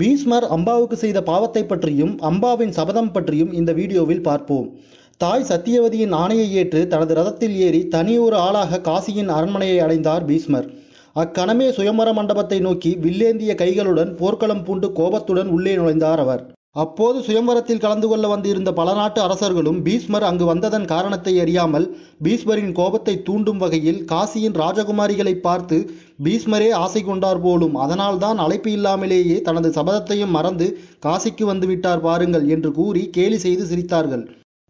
பீஷ்மர் அம்பாவுக்கு செய்த பாவத்தை பற்றியும் அம்பாவின் சபதம் பற்றியும் இந்த வீடியோவில் பார்ப்போம். தாய் சத்தியவதியின் ஆணையை ஏற்று தனது ரதத்தில் ஏறி தனி ஒரு ஆளாக காசியின் அரண்மனையை அடைந்தார் பீஷ்மர். அக்கணமே சுயமர மண்டபத்தை நோக்கி வில்லேந்திய கைகளுடன் போர்க்களம் பூண்டு கோபத்துடன் உள்ளே நுழைந்தார் அவர். அப்போது சுயம்பரத்தில் கலந்து கொள்ள வந்திருந்த பல நாட்டு அரசர்களும் பீஸ்மர் அங்கு வந்ததன் காரணத்தை அறியாமல் பீஸ்மரின் கோபத்தை தூண்டும் வகையில் காசியின் ராஜகுமாரிகளை பார்த்து பீஸ்மரே ஆசை கொண்டார் போலும் அதனால்தான் அழைப்பு இல்லாமலேயே தனது சபதத்தையும் மறந்து காசிக்கு வந்துவிட்டார் பாருங்கள் என்று கூறி கேலி செய்து சிரித்தார்கள்.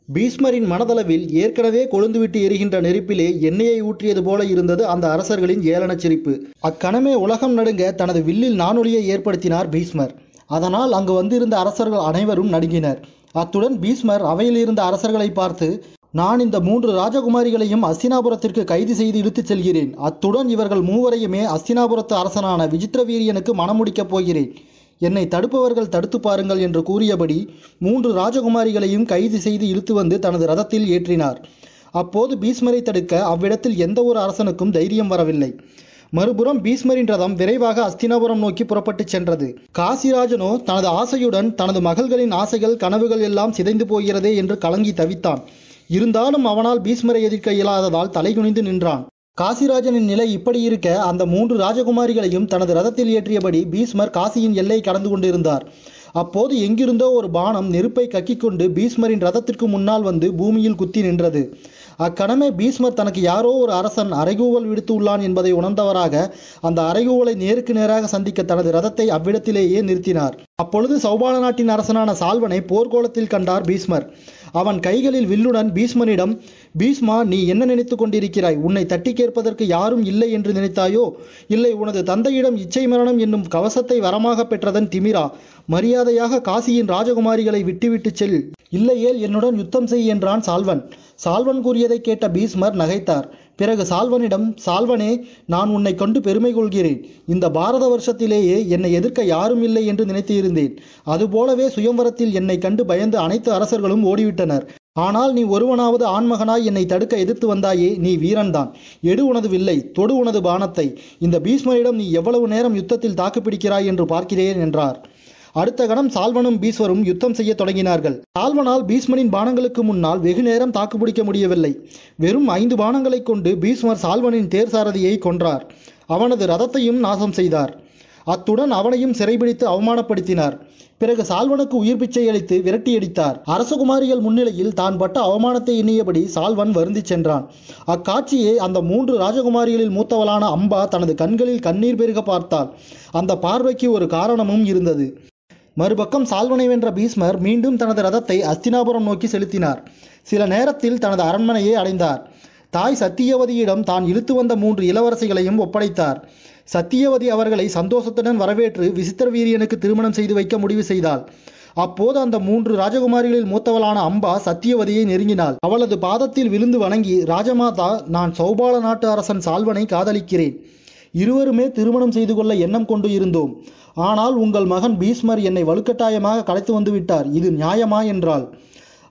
பீஸ்மரின் மனதளவில் ஏற்கனவே கொழுந்துவிட்டு எரிகின்ற நெருப்பிலே எண்ணெயை ஊற்றியது போல இருந்தது அந்த அரசர்களின் ஏளனச் சிரிப்பு. அக்கணமே உலகம் நடுங்க தனது வில்லில் நானொலியை ஏற்படுத்தினார் பீஸ்மர் அதனால் அங்கு வந்திருந்த அரசர்கள் அனைவரும் நடுங்கினர். அத்துடன் பீஷ்மர் அவையில் இருந்த அரசர்களை பார்த்து நான் இந்த மூன்று ராஜகுமாரிகளையும் அஸ்தினாபுரத்திற்கு கைது செய்து இழுத்துச் செல்கிறேன். அத்துடன் இவர்கள் மூவரையுமே அஸ்தினாபுரத்து அரசனான விசித்திரவீரியனுக்கு மணமுடிக்கப் போகிறேன். என்னை தடுப்பவர்கள் தடுத்து பாருங்கள் என்று கூறியபடி மூன்று ராஜகுமாரிகளையும் கைது செய்து இழுத்து வந்து தனது ரதத்தில் ஏற்றினார். அப்போது பீஷ்மரை தடுக்க அவ்விடத்தில் எந்த ஒரு அரசனுக்கும் தைரியம் வரவில்லை. மறுபுறம் பீஸ்மரின் ரதம் விரைவாக அஸ்தினாபுரம் நோக்கி புறப்பட்டுச் சென்றது. காசிராஜனோ தனது ஆசையுடன் தனது மகள்களின் ஆசைகள் கனவுகள் எல்லாம் சிதைந்து போகிறதே என்று கலங்கி தவித்தான். இருந்தாலும் அவனால் பீஸ்மரை எதிர்க்க இயலாததால் தலைகுனிந்து நின்றான். காசிராஜனின் நிலை இப்படி இருக்க அந்த மூன்று ராஜகுமாரிகளையும் தனது ரதத்தில் ஏற்றியபடி பீஸ்மர் காசியின் எல்லை கடந்து கொண்டிருந்தார். அப்போது எங்கிருந்தோ ஒரு பானம் நெருப்பை கக்கிக்கொண்டு பீஷ்மரின் ரதத்திற்கு முன்னால் வந்து பூமியில் குத்தி நின்றது. அக்கணமே பீஷ்மர் தனக்கு யாரோ ஒரு அரசன் அரைகூவல் விடுத்து உள்ளான் என்பதை உணர்ந்தவராக அந்த அரைகூவலை நேருக்கு நேராக சந்திக்க தனது ரதத்தை அவ்விடத்திலேயே நிறுத்தினார். அப்பொழுது சௌபால நாட்டின் அரசனான சால்வனை போர்க்கோலத்தில் கண்டார் பீஷ்மர். அவன் கைகளில் வில்லுடன் பீஷ்மனிடம் பீஷ்மா நீ என்ன நினைத்து கொண்டிருக்கிறாய்? உன்னை தட்டி கேட்பதற்கு யாரும் இல்லை என்று நினைத்தாயோ? இல்லை உனது தந்தையிடம் இச்சை மரணம் என்னும் கவசத்தை வரமாக பெற்றதன் திமிரா? மரியாதையாக காசியின் ராஜகுமாரிகளை விட்டுவிட்டு செல். இல்லையேல் என்னுடன் யுத்தம் செய் என்றான் சால்வன். சால்வன் கூறியதை கேட்ட பீஸ்மர் நகைத்தார். பிறகு சால்வனிடம் சால்வனே நான் உன்னை கொண்டு பெருமை கொள்கிறேன் இந்த பாரத வருஷத்திலேயே என்னை எதிர்க்க யாரும் இல்லை என்று நினைத்து இருந்தேன் அதுபோலவே சுயம்வரத்தில் என்னை கண்டு பயந்து அனைத்து அரசர்களும் ஓடிவிட்டனர். ஆனால் நீ ஒருவனாவது ஆண்மகனாய் என்னை தடுக்க எதிர்த்து வந்தாயே நீ வீரன்தான். எடு உனது வில்லை தொடு உனது பானத்தை. இந்த பீஷ்மரிடம் நீ எவ்வளவு நேரம் யுத்தத்தில் தாக்குப்பிடிக்கிறாய் என்று பார்க்கிறேன் என்றார். அடுத்த கணம் சால்வனும் பீஸ்வரும் யுத்தம் செய்ய தொடங்கினார்கள். சால்வனால் பீஸ்மனின் பானங்களுக்கு முன்னால் வெகு நேரம் தாக்குப்பிடிக்க முடியவில்லை. வெறும் ஐந்து பானங்களை கொண்டு பீஸ்மர் சால்வனின் தேர் சாரதியை கொன்றார். அவனது ரதத்தையும் நாசம் செய்தார். அத்துடன் அவனையும் சிறைபிடித்து அவமானப்படுத்தினார். பிறகு சால்வனுக்கு உயிர் பிச்சை அளித்து விரட்டியடித்தார் அரசகுமாரிகள் முன்னிலையில் தான் பட்ட அவமானத்தை எண்ணியபடி சால்வன் வருந்தி சென்றான். அக்காட்சியை அந்த மூன்று ராஜகுமாரிகளில் மூத்தவளான அம்பா தனது கண்களில் கண்ணீர் பெருக பார்த்தாள். அந்த பார்வைக்கு ஒரு காரணமும் இருந்தது. மறுபக்கம் சால்வனை வென்ற பீஸ்மர் மீண்டும் தனது ரதத்தை அஸ்தினாபுரம் நோக்கி செலுத்தினார். சில நேரத்தில் தனது அரண்மனையை அடைந்தார். தாய் சத்தியவதியிடம் தான் இழுத்து வந்த மூன்று இளவரசிகளையும் ஒப்படைத்தார். சத்தியவதி அவர்களை சந்தோஷத்துடன் வரவேற்று விசித்திர வீரியனுக்கு திருமணம் செய்து வைக்க முடிவு செய்தாள். அப்போது அந்த மூன்று ராஜகுமாரிகளில் மூத்தவளான அம்பா சத்தியவதியை நெருங்கினாள். அவளது பாதத்தில் விழுந்து வணங்கி ராஜமாதா நான் சௌபால நாட்டு அரசன் சால்வனை காதலிக்கிறேன். இருவருமே திருமணம் செய்து கொள்ள எண்ணம் கொண்டு இருந்தோம். ஆனால் உங்கள் மகன் பீஸ்மர் என்னை வலுக்கட்டாயமாக கலைத்து வந்து விட்டார் இது நியாயமா என்றாள்.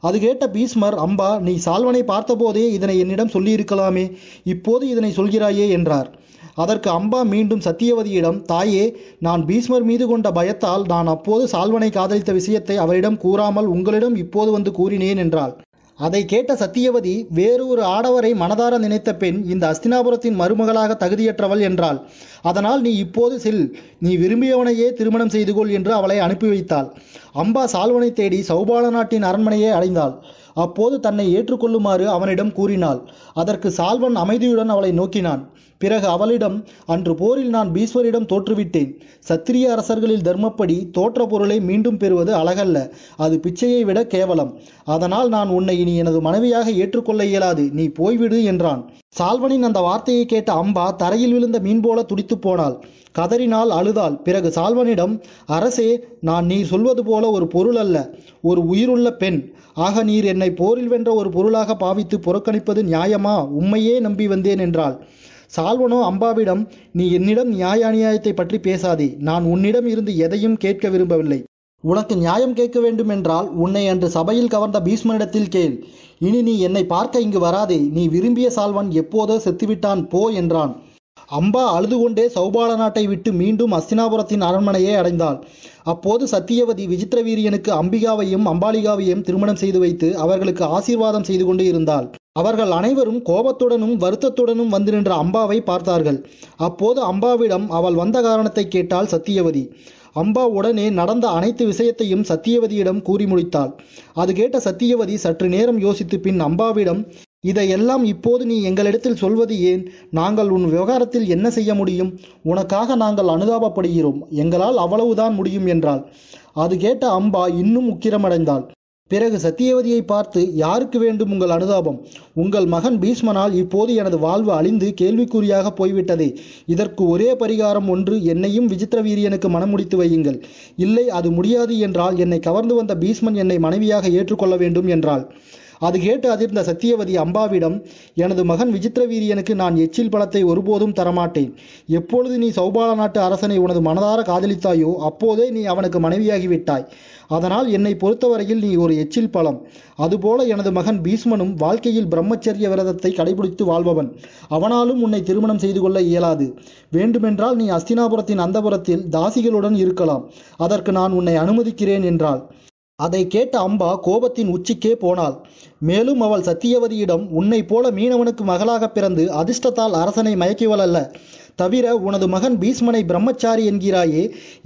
அது கேட்ட பீஸ்மர் அம்பா நீ சால்வனை பார்த்தபோதே இதனை என்னிடம் சொல்லியிருக்கலாமே. இப்போது இதனை சொல்கிறாயே என்றார். அதற்கு அம்பா மீண்டும் சத்தியவதியிடம் தாயே நான் பீஸ்மர் மீது கொண்ட பயத்தால் நான் அப்போது சால்வனை காதலித்த விஷயத்தை அவரிடம் கூறாமல் உங்களிடம் இப்போது வந்து கூறினேன் என்றாள். அதை கேட்ட சத்தியவதி வேறு ஒரு ஆடவரை மனதார நினைத்த பெண் இந்த அஸ்தினாபுரத்தின் மருமகளாக தகுதியற்றவள் என்றாள். அதனால் நீ இப்போது செல். நீ விரும்பியவனையே திருமணம் செய்து கொள் என்று அவளை அனுப்பி வைத்தாள். அம்பா சால்வனை தேடி சௌபால நாட்டின் அரண்மனையை அடைந்தாள். அப்போது தன்னை ஏற்றுக்கொள்ளுமாறு அவனிடம் கூறினாள். அதற்கு சால்வன் அமைதியுடன் அவளை நோக்கினான். பிறகு அவளிடம் அன்று போரில் நான் பீஸ்வரிடம் தோற்றுவிட்டேன். சத்திரிய அரசர்களில் தர்மப்படி தோற்ற பொருளை மீண்டும் பெறுவது அழகல்ல. அது பிச்சையை விட கேவலம். அதனால் நான் உன்னை இனி எனது மனைவியாக ஏற்றுக்கொள்ள இயலாது. நீ போய்விடு என்றான். சால்வனின் அந்த வார்த்தையை கேட்ட அம்பா தரையில் விழுந்த மீன் போல துடித்து போனாள். கதறினால் அழுதாள். பிறகு சால்வனிடம் அரசே நான் நீ சொல்வது போல ஒரு பொருள் அல்ல. ஒரு உயிருள்ள பெண். ஆக நீர் என்னை போரில் வென்ற ஒரு பொருளாக பாவித்து புறக்கணிப்பது நியாயமா? உம்மையே நம்பி வந்தேன் என்றாள். சால்வனோ அம்பாவிடம் நீ என்னிடம் நியாய அநியாயத்தை பற்றி பேசாதே. நான் உன்னிடம் இருந்து எதையும் கேட்க விரும்பவில்லை. உனக்கு நியாயம் கேட்க வேண்டும் என்றால் உன்னை அன்று சபையில் கவர்ந்த பீஷ்மனிடத்தில் கேள். இனி நீ என்னை பார்க்க இங்கு வராதே. நீ விரும்பிய சால்வன் எப்போதோ செத்துவிட்டான் போ என்றான். அம்பா அழுது கொண்டே சௌபால நாட்டை விட்டு மீண்டும் அஸ்தினாபுரத்தின் அரண்மனையை அடைந்தாள். அப்போது சத்தியவதி விசித்திரவீரியனுக்கு அம்பிகாவையும் அம்பாலிகாவையும் திருமணம் செய்து வைத்து அவர்களுக்கு ஆசீர்வாதம் செய்து கொண்டு இருந்தாள். அவர்கள் அனைவரும் கோபத்துடனும் வருத்தத்துடனும் வந்து நின்ற அம்பாவை பார்த்தார்கள். அப்போது அம்பாவிடம் அவள் வந்த காரணத்தை கேட்டாள் சத்தியவதி. அம்பா உடனே நடந்த அனைத்து விஷயத்தையும் சத்தியவதியிடம் கூறி முடித்தாள். அது கேட்ட சத்தியவதி சற்று நேரம் யோசித்து பின் அம்பாவிடம் இதையெல்லாம் இப்போது நீ எங்களிடத்தில் சொல்வது ஏன்? நாங்கள் உன் விவகாரத்தில் என்ன செய்ய முடியும்? உனக்காக நாங்கள் அனுதாபப்படுகிறோம். எங்களால் அவ்வளவுதான் முடியும் என்றாள். அது கேட்ட அம்பா இன்னும் உக்கிரமடைந்தாள். பிறகு சத்தியவதியை பார்த்து யாருக்கு வேண்டும் உங்கள் அனுதாபம்? உங்கள் மகன் பீஷ்மனால் இப்போது எனது வாழ்வு அழிந்து கேள்விக்குறியாக போய்விட்டதே. இதற்கு ஒரே பரிகாரம் ஒன்று என்னையும் விசித்திர வீரியனுக்கு மனம் முடித்து வையுங்கள். இல்லை அது முடியாது என்றால் என்னை கவர்ந்து வந்த பீஷ்மன் என்னை மனைவியாக ஏற்றுக்கொள்ள வேண்டும் என்றாள். அது கேட்டு அதிர்ந்த சத்தியவதி அம்பாவிடம் எனது மகன் விசித்திரவீரியனுக்கு நான் எச்சில் பழத்தை ஒருபோதும் தரமாட்டேன். எப்பொழுது நீ சௌபால நாட்டு அரசனை உனது மனதார காதலித்தாயோ அப்போதே நீ அவனுக்கு மனைவியாகிவிட்டாய். அதனால் என்னை பொறுத்தவரையில் நீ ஒரு எச்சில் பழம். அதுபோல எனது மகன் பீஷ்மனும் வாழ்க்கையில் பிரம்மச்சரிய விரதத்தை கடைபிடித்து வாழ்பவன். அவனாலும் உன்னை திருமணம் செய்து கொள்ள இயலாது. வேண்டுமென்றால் நீ அஸ்தினாபுரத்தின் அந்தபுரத்தில் தாசிகளுடன் இருக்கலாம். அதற்கு நான் உன்னை அனுமதிக்கிறேன் என்றாள். அதை கேட்ட அம்பா கோபத்தின் உச்சிக்கே போனாள். மேலும் அவள் சத்தியவதியிடம் உன்னை போல மீனவனுக்கு மகளாக பிறந்து அதிர்ஷ்டத்தால் அரசனை மயக்கிவளல்ல அல்ல தவிர உனது மகன் பீஷ்மனை பிரம்மச்சாரி என்கிறாயே.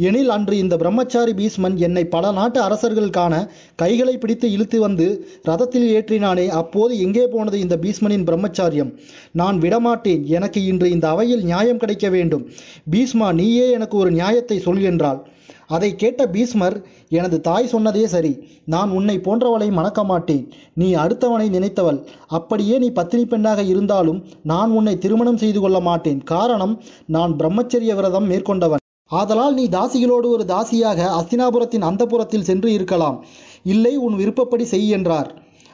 எனில் அன்று இந்த பிரம்மச்சாரி பீஷ்மன் என்னை பல நாட்டு அரசர்கள் காண கைகளை பிடித்து இழுத்து வந்து ரதத்தில் ஏற்றினானே அப்போது எங்கே போனது இந்த பீஷ்மனின் பிரம்மச்சாரியம்? நான் விடமாட்டேன். எனக்கு இன்று இந்த அவையில் நியாயம் கிடைக்க வேண்டும். பீஷ்மா நீயே எனக்கு ஒரு நியாயத்தை சொல் என்றாள். அதை கேட்ட பீஷ்மர் எனது தாய் சொன்னதே சரி. நான் உன்னை போன்றவளை மணக்க மாட்டேன் நீ அடுத்தவனை நினைத்தவள். அப்படியே நீ பத்தினி பெண்ணாக இருந்தாலும் நான் உன்னை திருமணம் செய்து கொள்ள மாட்டேன். காரணம் நான் பிரம்மச்சரிய விரதம் மேற்கொண்டவன். ஆதலால் நீ தாசிகளோடு ஒரு தாசியாக அஸ்தினாபுரத்தின் அந்தப்புறத்தில் சென்று இருக்கலாம். இல்லை உன் விருப்பப்படி செய் என்றார்.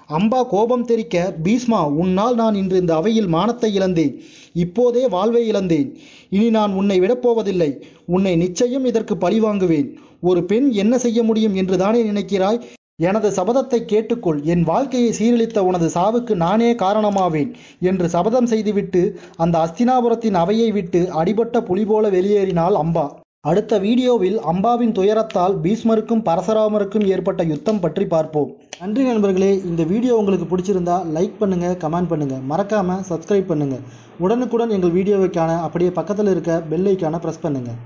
அம்பா கோபம் தெரிக்க பீஷ்மா உன்னால் நான் இன்று இந்த அவையில் மானத்தை இழந்தேன். இப்போதே வாழ்வை இழந்தேன். இனி நான் உன்னை விடப்போவதில்லை உன்னை நிச்சயம் இதற்கு பழி வாங்குவேன். ஒரு பெண் என்ன செய்ய முடியும் என்று தானே நினைக்கிறாய்? எனது சபதத்தை கேட்டுக்கொள். என் வாழ்க்கையை சீரழித்த உனது சாவுக்கு நானே காரணமாவேன் என்று சபதம் செய்துவிட்டு அந்த அஸ்தினாபுரத்தின் அவையை விட்டு அடிபட்ட புலி போல வெளியேறினாள் அம்பா. அடுத்த வீடியோவில் அம்பாவின் துயரத்தால் பீஷ்மருக்கும் பரசராமருக்கும் ஏற்பட்ட யுத்தம் பற்றி பார்ப்போம். நன்றி நண்பர்களே இந்த வீடியோ உங்களுக்கு பிடிச்சிருந்தா லைக் பண்ணுங்கள் கமெண்ட் பண்ணுங்கள் மறக்காமல் சப்ஸ்கிரைப் பண்ணுங்கள் உடனுக்குடன் எங்கள் வீடியோவை காண அப்படியே பக்கத்தில் இருக்க பெல் ஐக்கான ப்ரெஸ் பண்ணுங்கள்